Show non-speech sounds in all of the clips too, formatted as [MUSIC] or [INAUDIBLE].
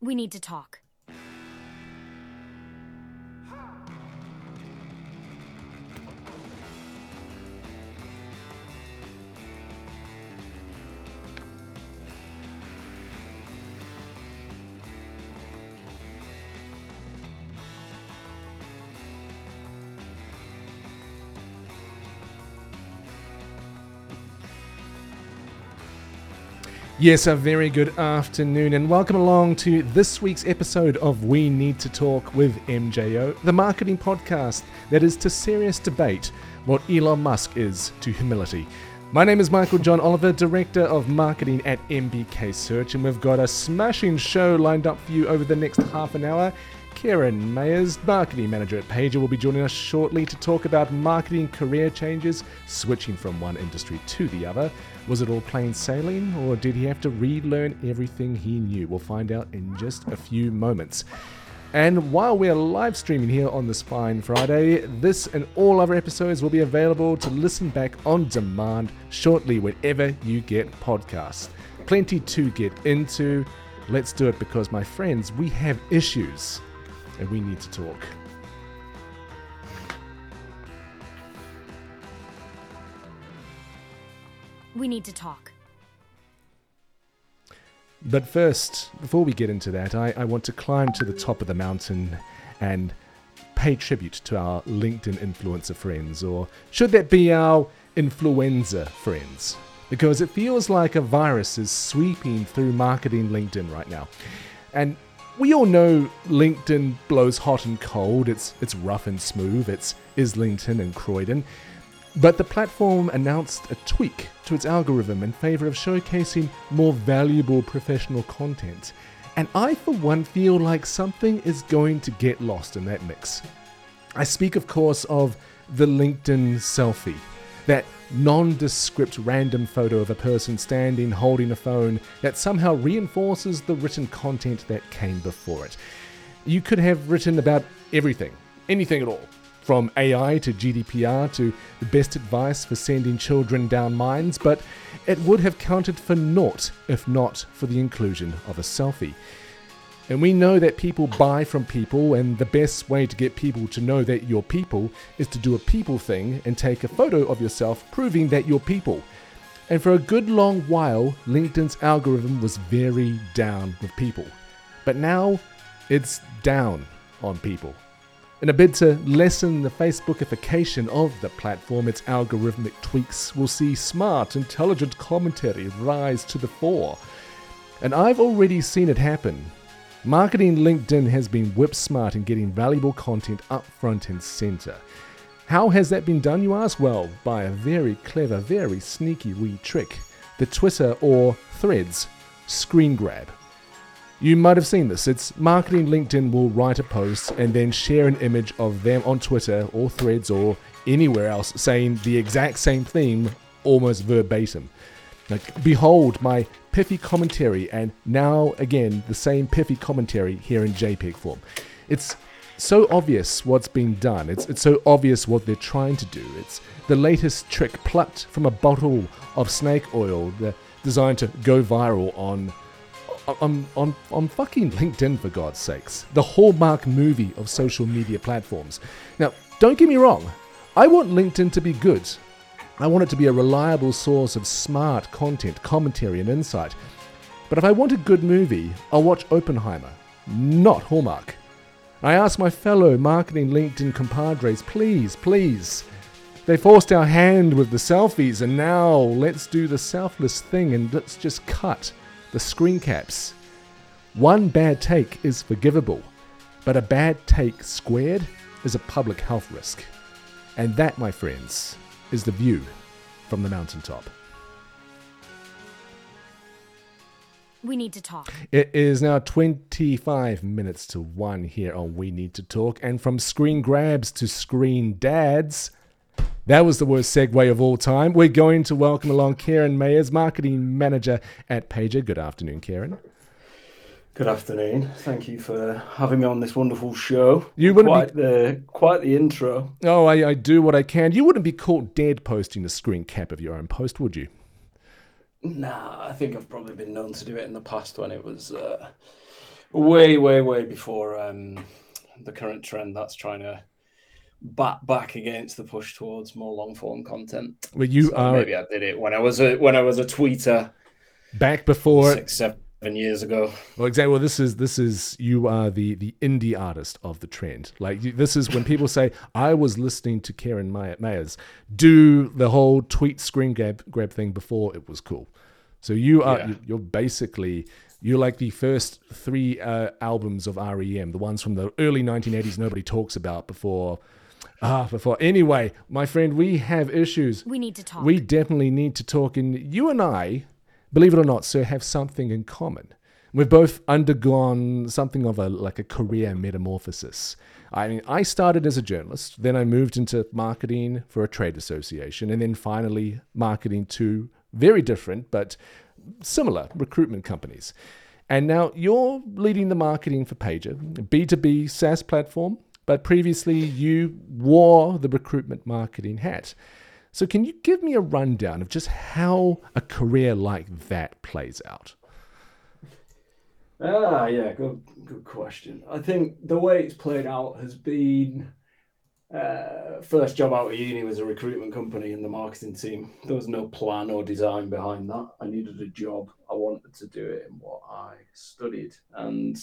We need to talk. Yes, a very good afternoon, and welcome along to this week's episode of We Need to Talk with MJO, the marketing podcast that is to serious debate what Elon Musk is to humility. My name is Michael John Oliver, Director of Marketing at MBK Search, and we've got a smashing show lined up for you over the next half an hour. Kieron Mayers, Marketing Manager at Paiger, will be joining us shortly to talk about marketing career changes, switching from one industry to the other. Was it all plain sailing, or did he have to relearn everything he knew? We'll find out in just a few moments. And while we're live streaming here on this fine Friday, this and all other episodes will be available to listen back on demand shortly wherever you get podcasts. Plenty to get into. Let's do it because, my friends, we have issues and we need to talk. We need to talk. But first, before we get into that, I, I want to climb to the top of the mountain and pay tribute to our LinkedIn influencer friends, or should that be our influenza friends? Because it feels like a virus is sweeping through marketing LinkedIn right now. And we all know LinkedIn blows hot and cold. It's it's rough and smooth. It's Islington and Croydon. But the platform announced a tweak to its algorithm in favor of showcasing more valuable professional content. And I, for one, feel like something is going to get lost in that mix. I speak, of course, of the LinkedIn selfie. That nondescript random photo of a person standing holding a phone that somehow reinforces the written content that came before it. You could have written about everything, anything at all, from AI to GDPR to the best advice for sending children down mines, but it would have counted for naught if not for the inclusion of a selfie. And we know that people buy from people, and the best way to get people to know that you're people is to do a people thing and take a photo of yourself proving that you're people. And for a good long while, LinkedIn's algorithm was very down with people. But now, it's down on people. In a bid to lessen the Facebookification of the platform, its algorithmic tweaks will see smart, intelligent commentary rise to the fore. And I've already seen it happen Marketing LinkedIn has been whip smart in getting valuable content up front and center. How has that been done, you ask? Well, by a very clever, very sneaky wee trick the Twitter or Threads screen grab. You might have seen this. It's marketing LinkedIn will write a post and then share an image of them on Twitter or Threads or anywhere else saying the exact same theme almost verbatim. Like, behold my piffy commentary, and now again the same piffy commentary here in JPEG form. It's so obvious what's been done. It's, it's so obvious what they're trying to do. It's the latest trick plucked from a bottle of snake oil designed to go viral on, on, on, on fucking LinkedIn, for God's sakes. The hallmark movie of social media platforms. Now, don't get me wrong, I want LinkedIn to be good. I want it to be a reliable source of smart content, commentary, and insight. But if I want a good movie, I'll watch Oppenheimer, not Hallmark. I ask my fellow marketing LinkedIn compadres, please, please. They forced our hand with the selfies, and now let's do the selfless thing and let's just cut the screen caps. One bad take is forgivable, but a bad take squared is a public health risk. And that, my friends, is the view from the mountaintop. We need to talk. It is now 25 minutes to 1 here on We Need to Talk. And from screen grabs to screen dads, that was the worst segue of all time. We're going to welcome along Kieron Mayers, marketing manager at Paiger. Good afternoon, Kieron. Good afternoon. Thank you for having me on this wonderful show. You wouldn't quite be... the quite the intro. Oh, I, I do what I can. You wouldn't be caught dead posting a screen cap of your own post, would you? Nah, I think I've probably been known to do it in the past when it was uh, way, way, way before um, the current trend that's trying to bat back against the push towards more long form content. Well, you So are maybe I did it when I was a when I was a tweeter back before six, seven years ago. Well, exactly. Well, this is this is you are the the indie artist of the trend. Like you, this is when people say, [LAUGHS] "I was listening to Kieron May- Mayers do the whole tweet screen grab grab thing before it was cool." So you are Yeah. you- you're basically you're like the first three uh, albums of REM, the ones from the early 1980s nobody talks about before. Ah, before. Anyway, my friend, we have issues. We need to talk. We definitely need to talk. And you and I, believe it or not, sir, have something in common. We've both undergone something of a like a career metamorphosis. I mean, I started as a journalist, then I moved into marketing for a trade association, and then finally marketing to very different but similar recruitment companies. And now you're leading the marketing for Paiger, a B2B SaaS platform, but previously you wore the recruitment marketing hat. So, can you give me a rundown of just how a career like that plays out? Ah, yeah, good, good question. I think the way it's played out has been uh, first job out of uni was a recruitment company in the marketing team. There was no plan or design behind that. I needed a job. I wanted to do it in what I studied, and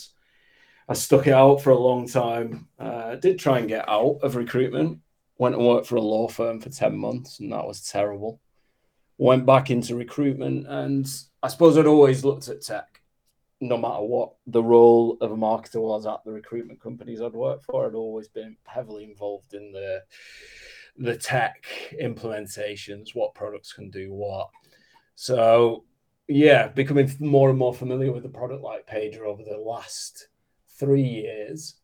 I stuck it out for a long time. Uh, did try and get out of recruitment. Went and worked for a law firm for ten months, and that was terrible. Went back into recruitment, and I suppose I'd always looked at tech no matter what the role of a marketer was at the recruitment companies I'd worked for, I'd always been heavily involved in the the tech implementations, what products can do what. So yeah, becoming more and more familiar with the product like Paiger over the last three years.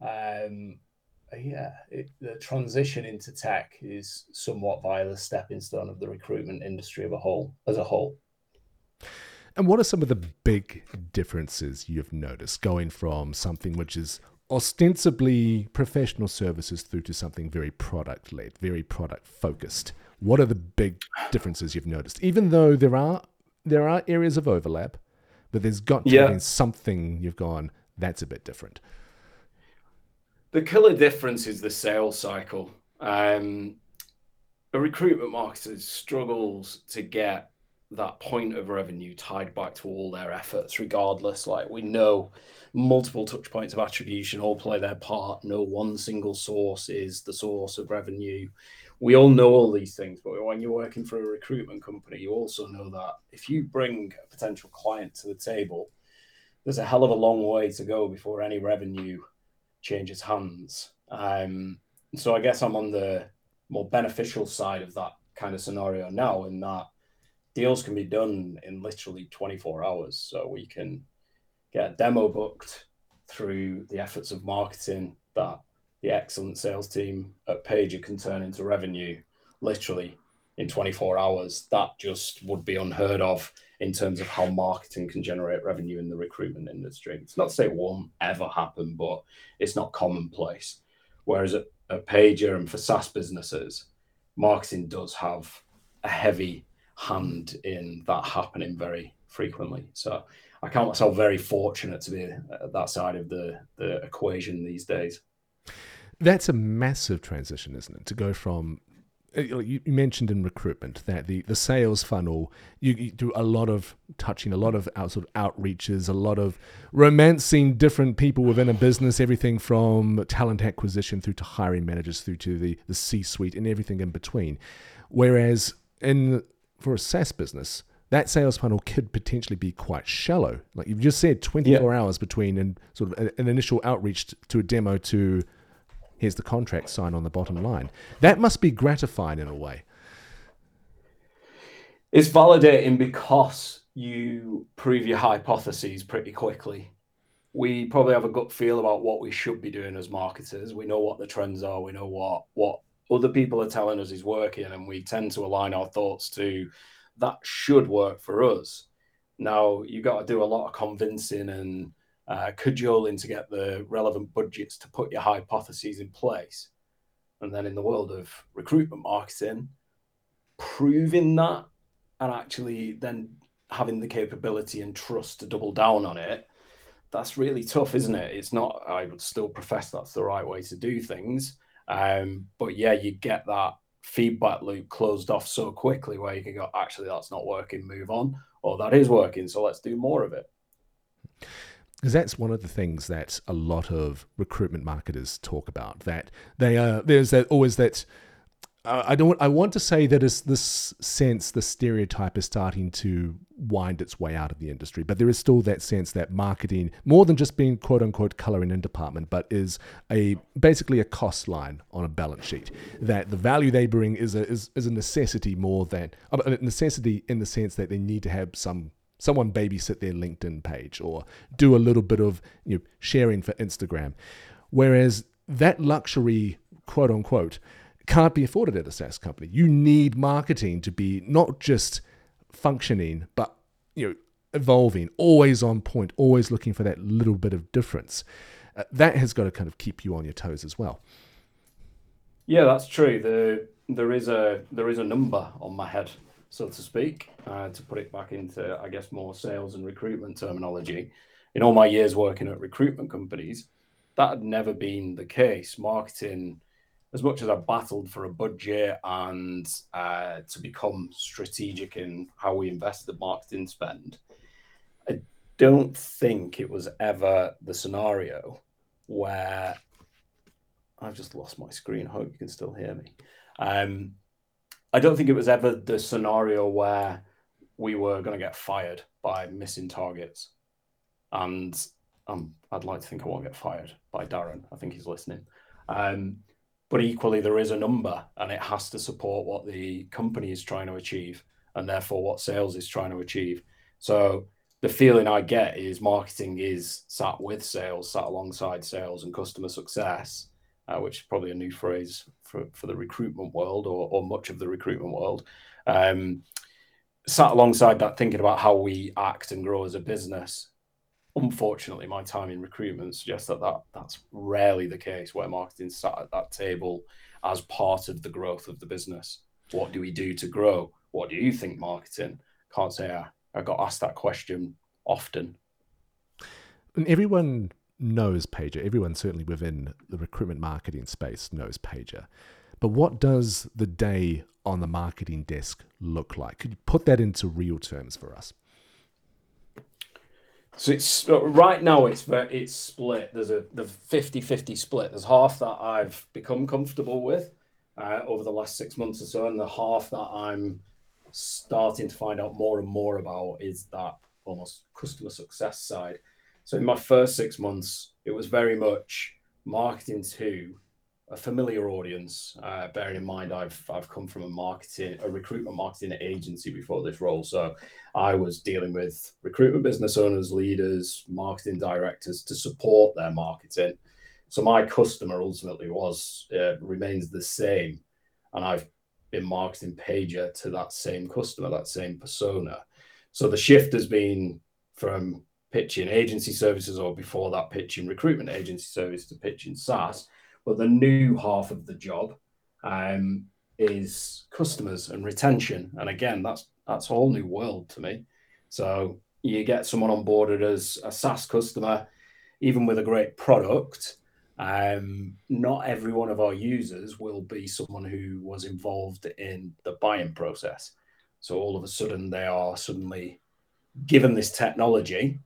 Um, yeah, it, the transition into tech is somewhat via the stepping stone of the recruitment industry of a whole as a whole. And what are some of the big differences you've noticed going from something which is ostensibly professional services through to something very product led, very product focused? What are the big differences you've noticed? Even though there are there are areas of overlap, but there's got to Yeah. be something you've gone, that's a bit different. The killer difference is the sales cycle. Um, a recruitment marketer struggles to get that point of revenue tied back to all their efforts, regardless. Like we know multiple touch points of attribution all play their part. No one single source is the source of revenue. We all know all these things, but when you're working for a recruitment company, you also know that if you bring a potential client to the table, there's a hell of a long way to go before any revenue changes hands. Um, so I guess I'm on the more beneficial side of that kind of scenario now, in that deals can be done in literally 24 hours. So we can get a demo booked through the efforts of marketing that the excellent sales team at Paiger can turn into revenue literally in 24 hours. That just would be unheard of in terms of how marketing can generate revenue in the recruitment industry. It's not to say it won't ever happen, but it's not commonplace. Whereas at, at Paiger and for SaaS businesses, marketing does have a heavy hand in that happening very frequently. So I count myself very fortunate to be at that side of the, the equation these days. That's a massive transition, isn't it? To go from Uh, you you mentioned in recruitment that the, the sales funnel you, you do a lot of touching a lot of out, sort of outreaches a lot of romancing different people within a business everything from talent acquisition through to hiring managers through to the, the c-suite and everything in between. Whereas in for a SaaS business that sales funnel could potentially be quite shallow. Like you've just said 24 hours between and sort of an initial outreach to a demo to here's the contract sign on the bottom line. That must be gratifying in a way. It's validating because you prove your hypotheses pretty quickly. We probably have a gut feel about what we should be doing as marketers. We know what the trends are. We know what what other people are telling us is working, and we tend to align our thoughts to that should work for us. Now you've got to do a lot of convincing and uh, cajoling to get the relevant budgets to put your hypotheses in place. And then in the world of recruitment marketing, proving that and actually then having the capability and trust to double down on it, that's really tough, isn't it? It's not. I would still profess that's the right way to do things. Um, but yeah, you get that feedback loop closed off so quickly where you can go, actually, that's not working, move on, or that is working, so let's do more of it. Because that's one of the things that a lot of recruitment marketers talk about. That they are there's that always that uh, I don't. I want to say that is this sense, the stereotype is starting to wind its way out of the industry, but there is still that sense that marketing, more than just being quote unquote coloring in department, but is a basically a cost line on a balance sheet. That the value they bring is a is, is a necessity more than a necessity in the sense that they need to have some someone babysit their LinkedIn page or do a little bit of you know, sharing for Instagram, whereas that luxury quote unquote can't be afforded at a SaaS company. You need marketing to be not just functioning, but you know, evolving, always on point, always looking for that little bit of difference. Uh, that has got to kind of keep you on your toes as well. Yeah, that's true. The, there is a there is a number on my head, so to speak, uh, to put it back into I guess more sales and recruitment terminology. In all my years working at recruitment companies, that had never been the case. Marketing as much as I battled for a budget and uh, to become strategic in how we invest the marketing spend, I don't think it was ever the scenario where I've just lost my screen. I hope you can still hear me. Um, I don't think it was ever the scenario where we were going to get fired by missing targets. And um, I'd like to think I won't get fired by Darren. I think he's listening. Um, but equally there is a number and it has to support what the company is trying to achieve and therefore what sales is trying to achieve so the feeling i get is marketing is sat with sales sat alongside sales and customer success uh, which is probably a new phrase for, for the recruitment world or, or much of the recruitment world um, sat alongside that thinking about how we act and grow as a business unfortunately, my time in recruitment suggests that, that that's rarely the case where marketing sat at that table as part of the growth of the business. What do we do to grow? What do you think marketing? Can't say I, I got asked that question often. And everyone knows Paiger. Everyone, certainly within the recruitment marketing space, knows Paiger. But what does the day on the marketing desk look like? Could you put that into real terms for us? So it's right now it's it's split. There's a the 50-50 split. There's half that I've become comfortable with uh, over the last six months or so, and the half that I'm starting to find out more and more about is that almost customer success side. So in my first six months, it was very much marketing to a familiar audience. Uh, bearing in mind, I've I've come from a marketing, a recruitment marketing agency before this role, so I was dealing with recruitment business owners, leaders, marketing directors to support their marketing. So my customer ultimately was uh, remains the same, and I've been marketing Paiger to that same customer, that same persona. So the shift has been from pitching agency services, or before that, pitching recruitment agency service to pitching SaaS but the new half of the job um, is customers and retention. And again, that's that's a whole new world to me. So you get someone onboarded as a SaaS customer, even with a great product. Um, not every one of our users will be someone who was involved in the buying process. So all of a sudden, they are suddenly given this technology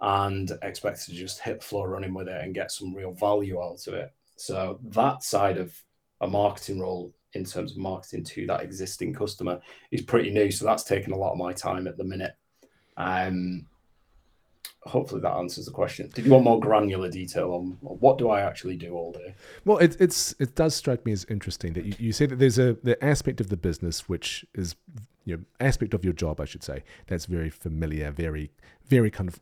and expected to just hit the floor running with it and get some real value out of it. So that side of a marketing role in terms of marketing to that existing customer is pretty new. So that's taken a lot of my time at the minute. Um, hopefully that answers the question. Did you want more granular detail on what do I actually do all day? Well, it, it's it does strike me as interesting that you, you say that there's a the aspect of the business which is you know aspect of your job, I should say, that's very familiar, very very kind of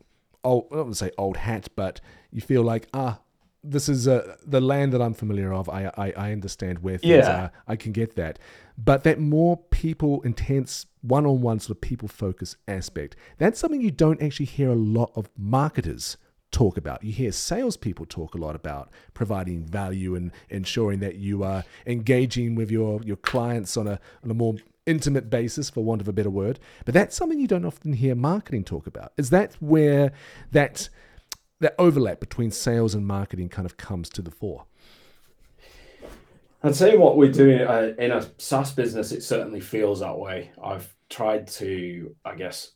old. I don't want to say old hat, but you feel like ah, this is uh, the land that I'm familiar of. I, I, I understand where things yeah. are. I can get that. But that more people intense, one on one sort of people focus aspect, that's something you don't actually hear a lot of marketers talk about. You hear salespeople talk a lot about providing value and ensuring that you are engaging with your, your clients on a, on a more intimate basis, for want of a better word. But that's something you don't often hear marketing talk about. Is that where that that overlap between sales and marketing kind of comes to the fore? I'd say what we're doing uh, in a SaaS business, it certainly feels that way. I've tried to, I guess,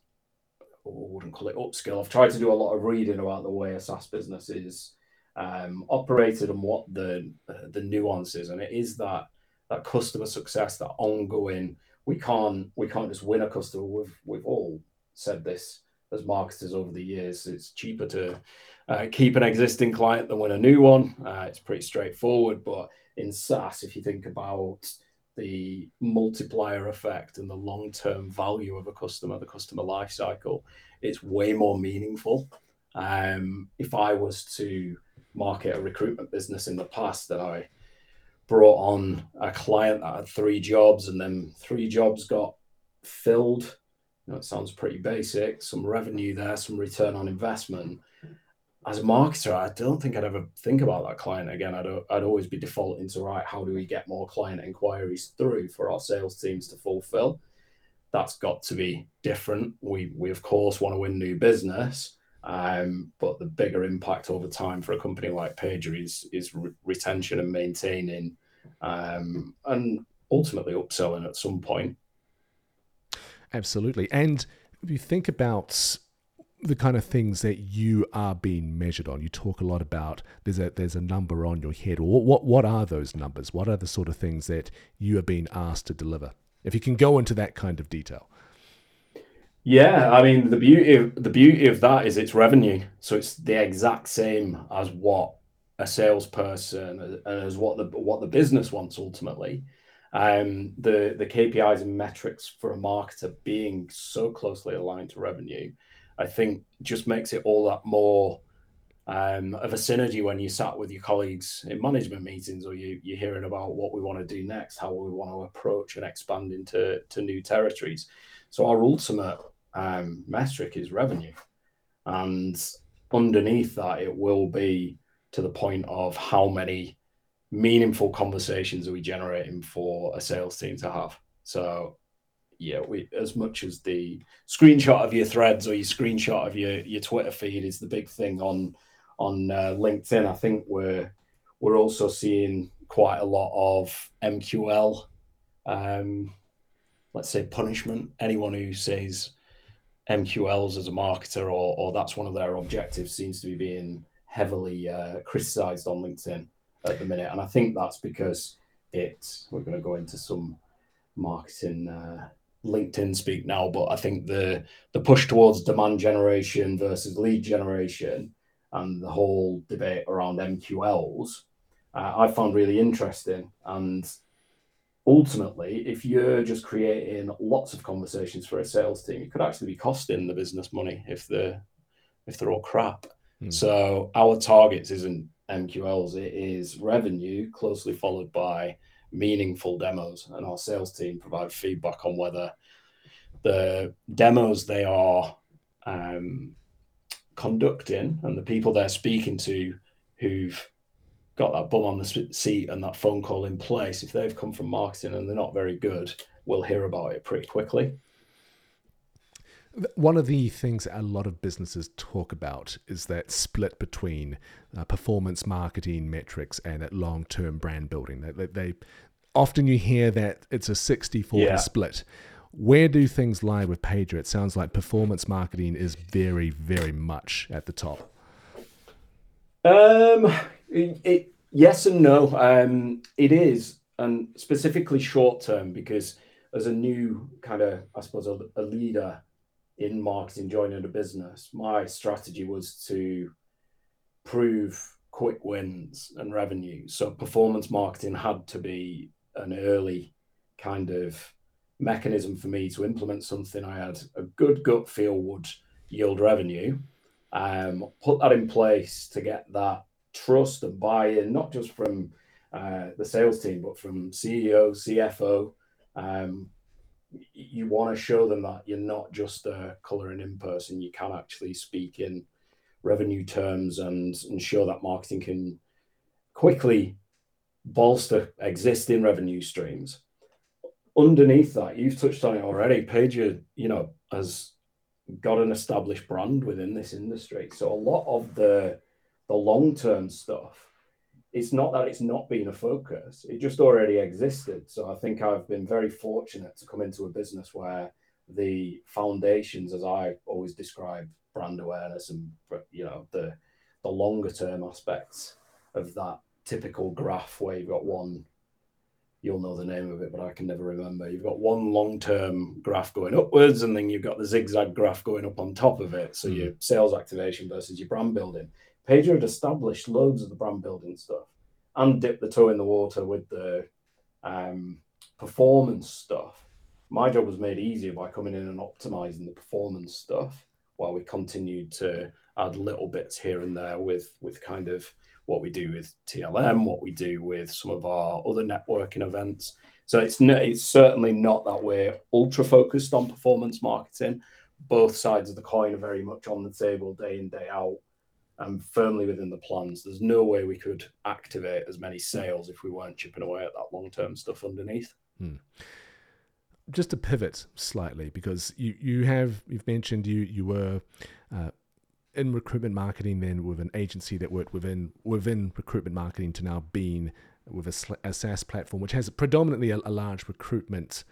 I wouldn't call it upskill. I've tried to do a lot of reading about the way a SaaS business is um, operated and what the uh, the nuances, and it is that that customer success, that ongoing. We can't we can't just win a customer. We've we've all said this as marketers over the years. It's cheaper to uh, keep an existing client than win a new one. Uh, it's pretty straightforward, but in SaaS, if you think about the multiplier effect and the long-term value of a customer, the customer life cycle, it's way more meaningful. Um, if I was to market a recruitment business in the past that I brought on a client that had three jobs and then three jobs got filled, you know, it sounds pretty basic, some revenue there, some return on investment as a marketer, I don't think I'd ever think about that client again. I'd, I'd always be defaulting to, right, how do we get more client inquiries through for our sales teams to fulfill? That's got to be different. We, we of course, want to win new business, um, but the bigger impact over time for a company like Paiger is, is re- retention and maintaining um, and ultimately upselling at some point. Absolutely. And if you think about the kind of things that you are being measured on. You talk a lot about there's a there's a number on your head. What what what are those numbers? What are the sort of things that you are being asked to deliver? If you can go into that kind of detail. Yeah, I mean the beauty of the beauty of that is it's revenue. So it's the exact same as what a salesperson and as what the what the business wants ultimately. Um, the the KPIs and metrics for a marketer being so closely aligned to revenue I think just makes it all that more um, of a synergy when you sat with your colleagues in management meetings or you, you're hearing about what we want to do next, how we want to approach and expand into to new territories. So our ultimate um, metric is revenue. And underneath that, it will be to the point of how many meaningful conversations are we generating for a sales team to have. So yeah, we as much as the screenshot of your threads or your screenshot of your your Twitter feed is the big thing on on uh, LinkedIn. I think we're we're also seeing quite a lot of MQL, um, let's say punishment. Anyone who says MQLs as a marketer or or that's one of their objectives seems to be being heavily uh, criticized on LinkedIn at the minute, and I think that's because it. We're going to go into some marketing. Uh, LinkedIn speak now, but I think the the push towards demand generation versus lead generation and the whole debate around MQLs, uh, I found really interesting. And ultimately, if you're just creating lots of conversations for a sales team, it could actually be costing the business money if they're if they're all crap. Mm. So our targets isn't MQLs; it is revenue, closely followed by meaningful demos, and our sales team provide feedback on whether the demos they are um, conducting and the people they're speaking to who've got that bum on the seat and that phone call in place, if they've come from marketing and they're not very good, we'll hear about it pretty quickly. One of the things a lot of businesses talk about is that split between uh, performance marketing metrics and that long term brand building. They, they, often you hear that it's a 60 40 yeah. split. Where do things lie with Paiger? It sounds like performance marketing is very, very much at the top. Um, it, it, yes and no. Um, it is, and specifically short term, because as a new kind of, I suppose, a, a leader in marketing joining a business, my strategy was to prove quick wins and revenue. So performance marketing had to be an early kind of mechanism for me to implement something I had a good gut feel would yield revenue. Um, put that in place to get that trust and buy-in, not just from uh, the sales team, but from CEO, CFO. Um, you want to show them that you're not just a colouring in person. You can actually speak in revenue terms and, ensure that marketing can quickly bolster existing revenue streams. Underneath that, you've touched on it already. Paiger, you know, has got an established brand within this industry. So a lot of the the long term stuff, it's not that it's not been a focus; it just already existed. So I think I've been very fortunate to come into a business where the foundations, as I always describe, brand awareness and you know the the longer term aspects of that typical graph where you've got one you'll know the name of it, but I can never remember. You've got one long term graph going upwards, and then you've got the zigzag graph going up on top of it. So mm. your sales activation versus your brand building. Paiger had established loads of the brand building stuff and dipped the toe in the water with the um, performance stuff. My job was made easier by coming in and optimizing the performance stuff while we continued to add little bits here and there with with kind of what we do with TLM, what we do with some of our other networking events. So it's no, it's certainly not that we're ultra focused on performance marketing. Both sides of the coin are very much on the table day in day out and firmly within the plans. There's no way we could activate as many sales if we weren't chipping away at that long term stuff underneath. Hmm. Just to pivot slightly, because you, you have you've mentioned you you were uh, in recruitment marketing then with an agency that worked within within recruitment marketing to now being with a, a SaaS platform which has predominantly a, a large recruitment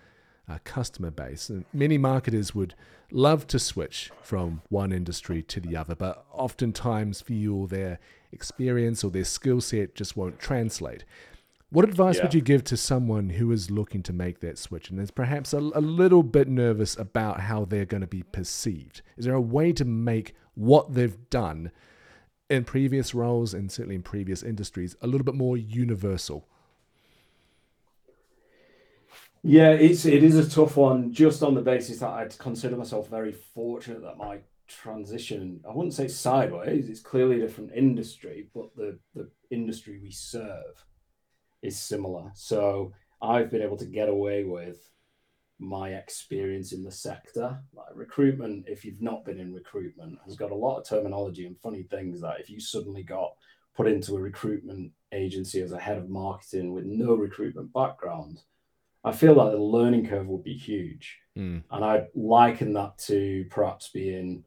uh, customer base. And many marketers would love to switch from one industry to the other, but oftentimes feel their experience or their skill set just won't translate. What advice yeah. would you give to someone who is looking to make that switch and is perhaps a, a little bit nervous about how they're going to be perceived? Is there a way to make what they've done in previous roles and certainly in previous industries a little bit more universal? Yeah, it's it is a tough one just on the basis that I'd consider myself very fortunate that my transition I wouldn't say sideways, it's clearly a different industry, but the the industry we serve is similar. So I've been able to get away with my experience in the sector. Like recruitment, if you've not been in recruitment, has got a lot of terminology and funny things that if you suddenly got put into a recruitment agency as a head of marketing with no recruitment background, I feel like the learning curve would be huge. Mm. And I liken that to perhaps being,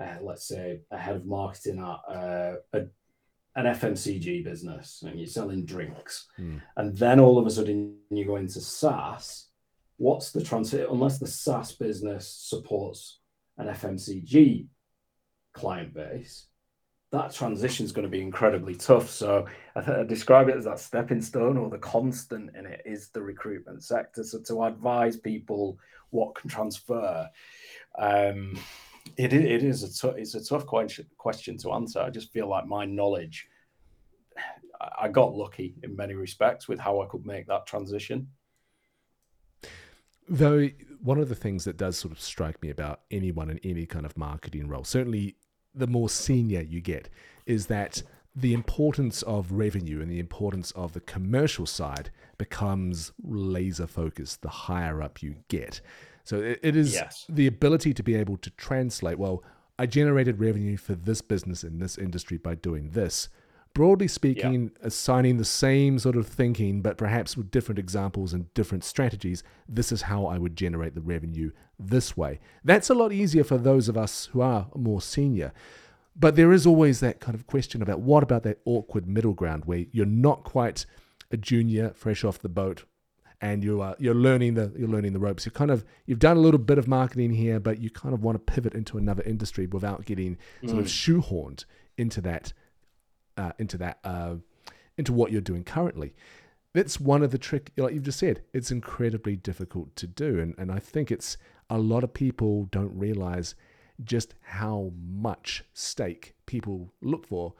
uh, let's say, a head of marketing at uh, a an FMCG business and you're selling drinks, mm. and then all of a sudden you go into SaaS. What's the transit? Unless the SaaS business supports an FMCG client base, that transition is going to be incredibly tough. So I, I, describe it as that stepping stone or the constant in it is the recruitment sector. So to advise people what can transfer, um, it, it is a t- it's a tough question question to answer. I just feel like my knowledge, I got lucky in many respects with how I could make that transition. Though one of the things that does sort of strike me about anyone in any kind of marketing role, certainly the more senior you get, is that the importance of revenue and the importance of the commercial side becomes laser focused the higher up you get. So it, it is yes. the ability to be able to translate, well, I generated revenue for this business in this industry by doing this. Broadly speaking, yeah. assigning the same sort of thinking, but perhaps with different examples and different strategies, this is how I would generate the revenue this way. That's a lot easier for those of us who are more senior. But there is always that kind of question about what about that awkward middle ground where you're not quite a junior fresh off the boat and you are you're learning the you're learning the ropes. You kind of you've done a little bit of marketing here, but you kind of want to pivot into another industry without getting sort of mm. shoehorned into that uh, into that uh, into what you're doing currently. That's one of the trick, like you've just said, it's incredibly difficult to do, and and I think it's a lot of people don't realize just how much stake people look for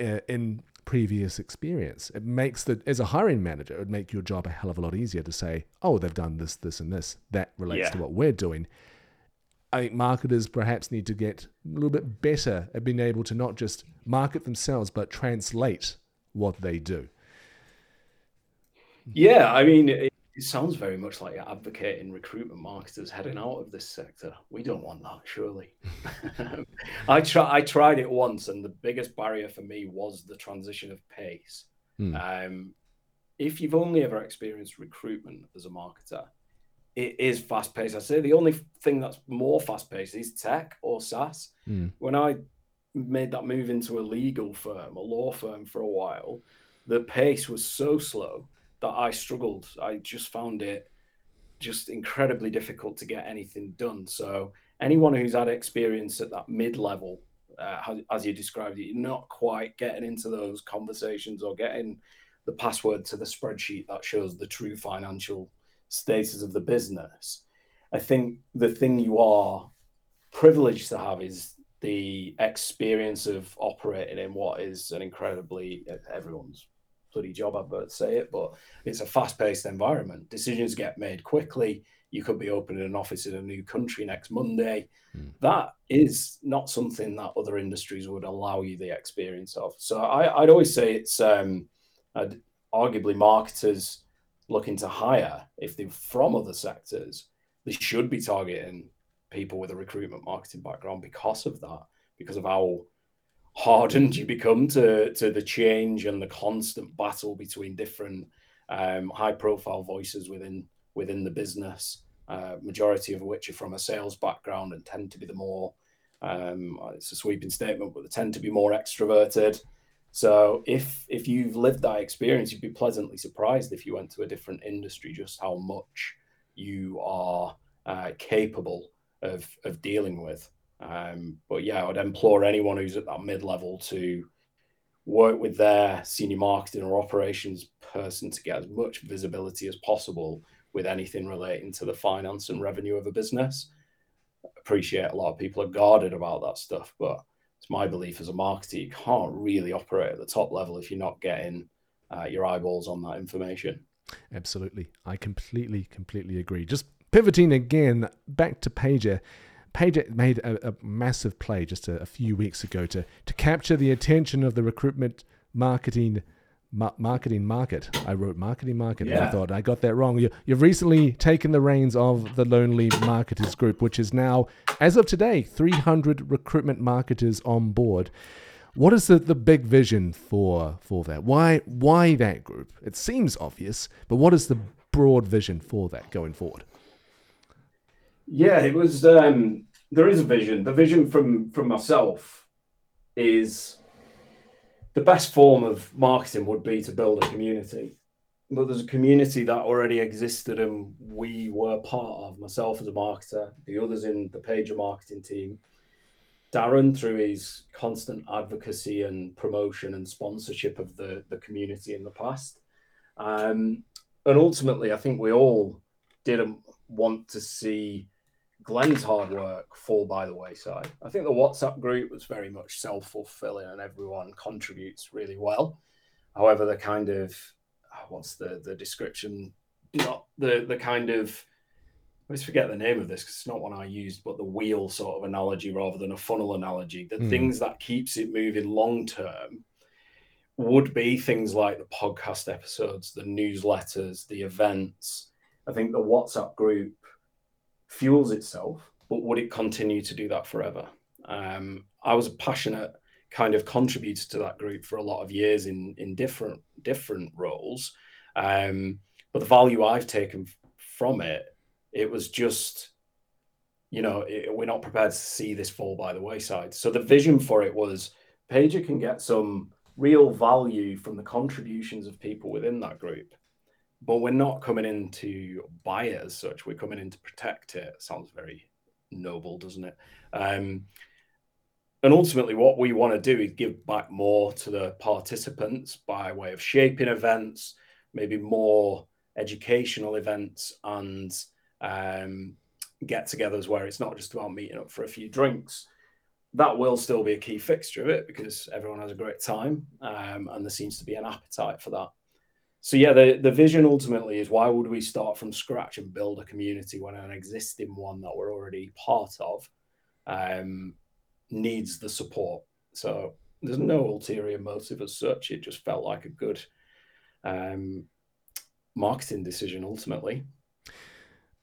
uh, in previous experience. It makes the as a hiring manager, it would make your job a hell of a lot easier to say, oh, they've done this, this, and this. That relates yeah. to what we're doing. I think marketers perhaps need to get a little bit better at being able to not just market themselves, but translate what they do. Yeah, I mean, it sounds very much like you're advocating recruitment marketers heading out of this sector. We don't want that, surely. [LAUGHS] I try. I tried it once, and the biggest barrier for me was the transition of pace. Hmm. Um, if you've only ever experienced recruitment as a marketer, it is fast paced. I say the only thing that's more fast paced is tech or SaaS. Mm. When I made that move into a legal firm, a law firm for a while, the pace was so slow that I struggled. I just found it just incredibly difficult to get anything done. So anyone who's had experience at that mid level, uh, as you described it, you're not quite getting into those conversations or getting the password to the spreadsheet that shows the true financial status of the business. I think the thing you are privileged to have is the experience of operating in what is an incredibly everyone's bloody job advert say it, but it's a fast-paced environment. Decisions get made quickly. You could be opening an office in a new country next Monday. Mm. That is not something that other industries would allow you the experience of. So I, would always say it's um, arguably marketers looking to hire, if they're from other sectors, they should be targeting people with a recruitment marketing background because of that, because of how hardened you become to to the change and the constant battle between different um, high profile voices within within the business. Uh, majority of which are from a sales background and tend to be the more um, it's a sweeping statement, but they tend to be more extroverted. So if if you've lived that experience, you'd be pleasantly surprised if you went to a different industry just how much you are uh, capable of of dealing with. Um, but yeah, I would implore anyone who's at that mid level to work with their senior marketing or operations person to get as much visibility as possible with anything relating to the finance and revenue of a business. Appreciate a lot of people are guarded about that stuff, but it's my belief as a marketer, you can't really operate at the top level if you're not getting uh, your eyeballs on that information. Absolutely. I completely, completely agree. Just pivoting again back to Pager. Paiger made a, a massive play just a, a, few weeks ago to, to capture the attention of the recruitment marketing ma- marketing market. I wrote marketing market. Yeah. I thought I got that wrong. You, you've recently taken the reins of the Lonely Marketers Group, which is now, as of today, 300 recruitment marketers on board. What is the, the big vision for for that? Why why that group? It seems obvious, but what is the broad vision for that going forward? Yeah, it was. Um, there is a vision. The vision from from myself is the best form of marketing would be to build a community. But there's a community that already existed and we were part of, myself as a marketer, the others in the Paiger marketing team. Darren, through his constant advocacy and promotion and sponsorship of the, the community in the past. Um, and ultimately, I think we all didn't want to see Glenn's hard work fall by the wayside. I think the WhatsApp group was very much self fulfilling and everyone contributes really well. However, the kind of ah, what's the the description? Not the the kind of I always forget the name of this because it's not one I used, but the wheel sort of analogy rather than a funnel analogy. The mm. things that keeps it moving long term would be things like the podcast episodes, the newsletters, the events. I think the WhatsApp group fuels itself, but would it continue to do that forever? Um, I was a passionate kind of contributor to that group for a lot of years in in different different roles, um, but the value I've taken from it, it was just, you know, it, we're not prepared to see this fall by the wayside. So the vision for it was, Paiger can get some real value from the contributions of people within that group but we're not coming in to buy it as such. We're coming in to protect it. Sounds very noble, doesn't it? Um, and ultimately, what we want to do is give back more to the participants by way of shaping events, maybe more educational events, and um, get togethers where it's not just about meeting up for a few drinks. That will still be a key fixture of it because everyone has a great time, um, and there seems to be an appetite for that so yeah, the, the vision ultimately is why would we start from scratch and build a community when an existing one that we're already part of um, needs the support. So there's no ulterior motive as such. It just felt like a good um, marketing decision ultimately.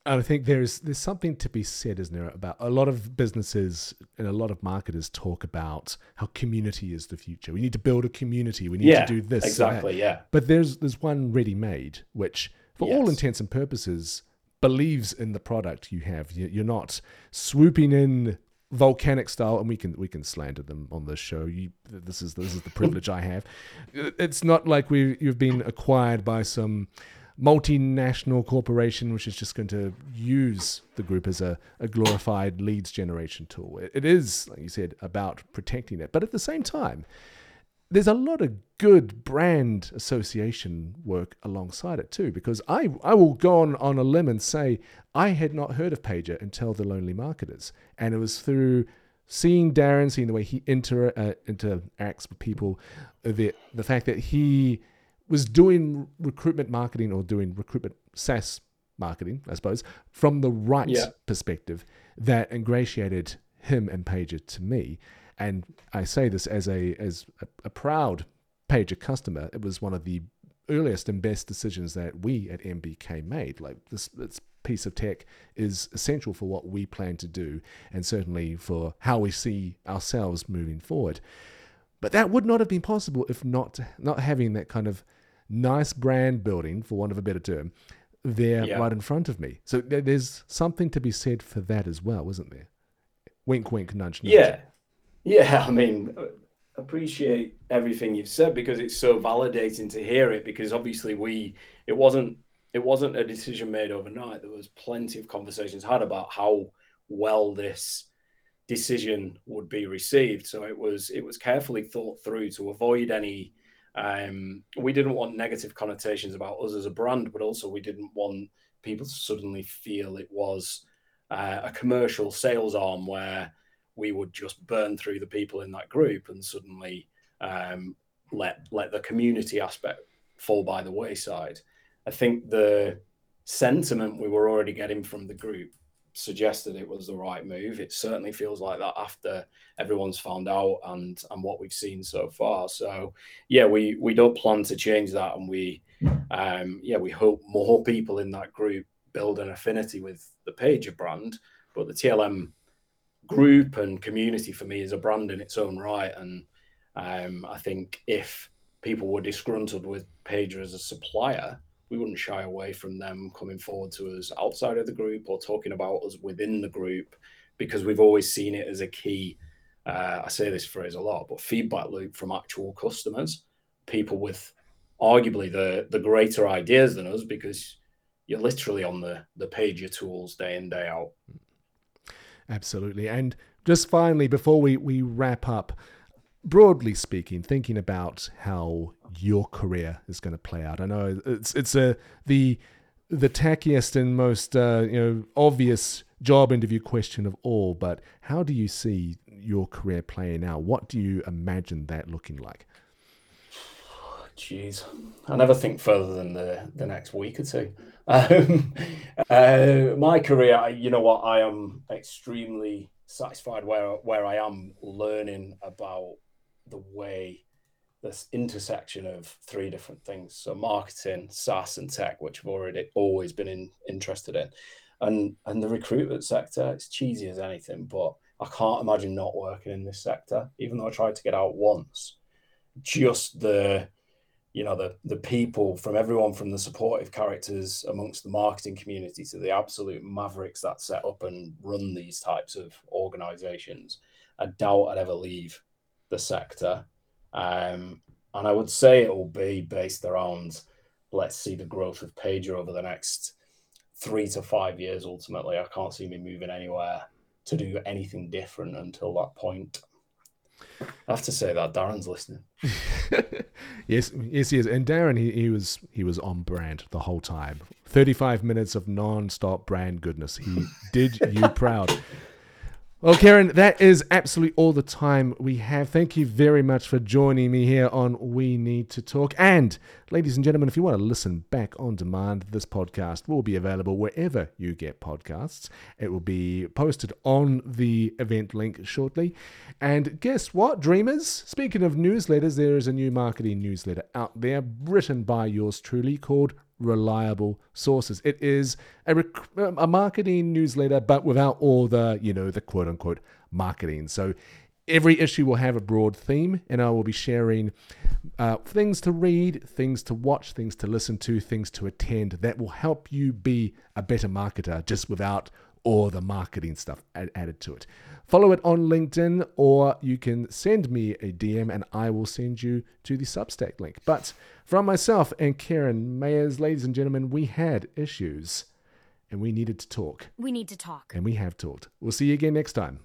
And I think there's there's something to be said, isn't there, about a lot of businesses and a lot of marketers talk about how community is the future. We need to build a community. We need yeah, to do this. Exactly. Yeah. But there's there's one ready made, which, for yes. all intents and purposes, believes in the product you have. You- You're not swooping in volcanic style, and we can we can slander them on this show. You, this is this is the privilege I have. It's not like we you've been acquired by some multinational corporation which is just going to use the group as a, a glorified leads generation tool. It, it is, like you said, about protecting it, but at the same time, there's a lot of good brand association work alongside it too because I, I will go on, on a limb and say I had not heard of Paiger until The Lonely Marketers and it was through seeing Darren seeing the way he inter, uh, interacts with people the, the fact that he was doing recruitment marketing or doing recruitment SaaS marketing I suppose from the right Yeah. perspective that ingratiated him and Paiger to me and I say this as a as a, a proud Paiger customer. It was one of the earliest and best decisions that we at MBK made. Like this, this piece of tech is essential for what we plan to do, and certainly for how we see ourselves moving forward. But that would not have been possible if not not having that kind of nice brand building, for want of a better term, there Yeah. right in front of me. So there's something to be said for that as well, isn't there? Wink, wink, nudge, nudge. Yeah, yeah. I mean, appreciate everything you've said because it's so validating to hear it. Because obviously, we it wasn't it wasn't a decision made overnight. There was plenty of conversations had about how well this decision would be received. So it was it was carefully thought through to avoid any. Um, we didn't want negative connotations about us as a brand, but also we didn't want people to suddenly feel it was uh, a commercial sales arm where we would just burn through the people in that group and suddenly um, let let the community aspect fall by the wayside. I think the sentiment we were already getting from the group suggested it was the right move. It certainly feels like that after everyone's found out and and what we've seen so far. So yeah, we we don't plan to change that, and we um, yeah we hope more people in that group build an affinity with the Paiger brand. But the TLM group and community for me is a brand in its own right, and um, I think if people were disgruntled with Paiger as a supplier, we wouldn't shy away from them coming forward to us outside of the group or talking about us within the group because we've always seen it as a key. Uh, I say this phrase a lot, but feedback loop from actual customers, people with arguably the the greater ideas than us, because you're literally on the the Paiger tools day in day out. Absolutely. And just finally, before we, we wrap up, broadly speaking, thinking about how your career is going to play out. I know it's it's a the the tackiest and most uh, you know obvious job interview question of all, but how do you see your career playing out? What do you imagine that looking like? Jeez, I never think further than the, the next week or two. [LAUGHS] Um, uh, my career, you know what, I am extremely satisfied where where I am learning about the way this intersection of three different things. So marketing, SaaS, and tech, which I've already always been in, interested in, and and the recruitment sector. It's cheesy as anything, but I can't imagine not working in this sector, even though I tried to get out once. Just the you know the the people from everyone from the supportive characters amongst the marketing community to the absolute mavericks that set up and run these types of organizations i doubt i'd ever leave the sector um, and i would say it will be based around let's see the growth of Paiger over the next three to five years ultimately i can't see me moving anywhere to do anything different until that point i have to say that darren's listening [LAUGHS] yes, yes, yes. And Darren, he, he was he was on brand the whole time. Thirty-five minutes of non-stop brand goodness. He did you proud. [LAUGHS] Well, Kieron, that is absolutely all the time we have. Thank you very much for joining me here on We Need to Talk. And, ladies and gentlemen, if you want to listen back on demand, this podcast will be available wherever you get podcasts. It will be posted on the event link shortly. And guess what, dreamers? Speaking of newsletters, there is a new marketing newsletter out there written by yours truly called reliable sources. It is a, rec- a marketing newsletter, but without all the, you know, the quote unquote marketing. So Every issue will have a broad theme, and I will be sharing uh, things to read, things to watch, things to listen to, things to attend that will help you be a better marketer just without all the marketing stuff ad- added to it. Follow it on LinkedIn, or you can send me a DM and I will send you to the Substack link. But from myself and Kieron Mayers, ladies and gentlemen, we had issues and we needed to talk, We need to talk. and we have talked. We'll see you again next time.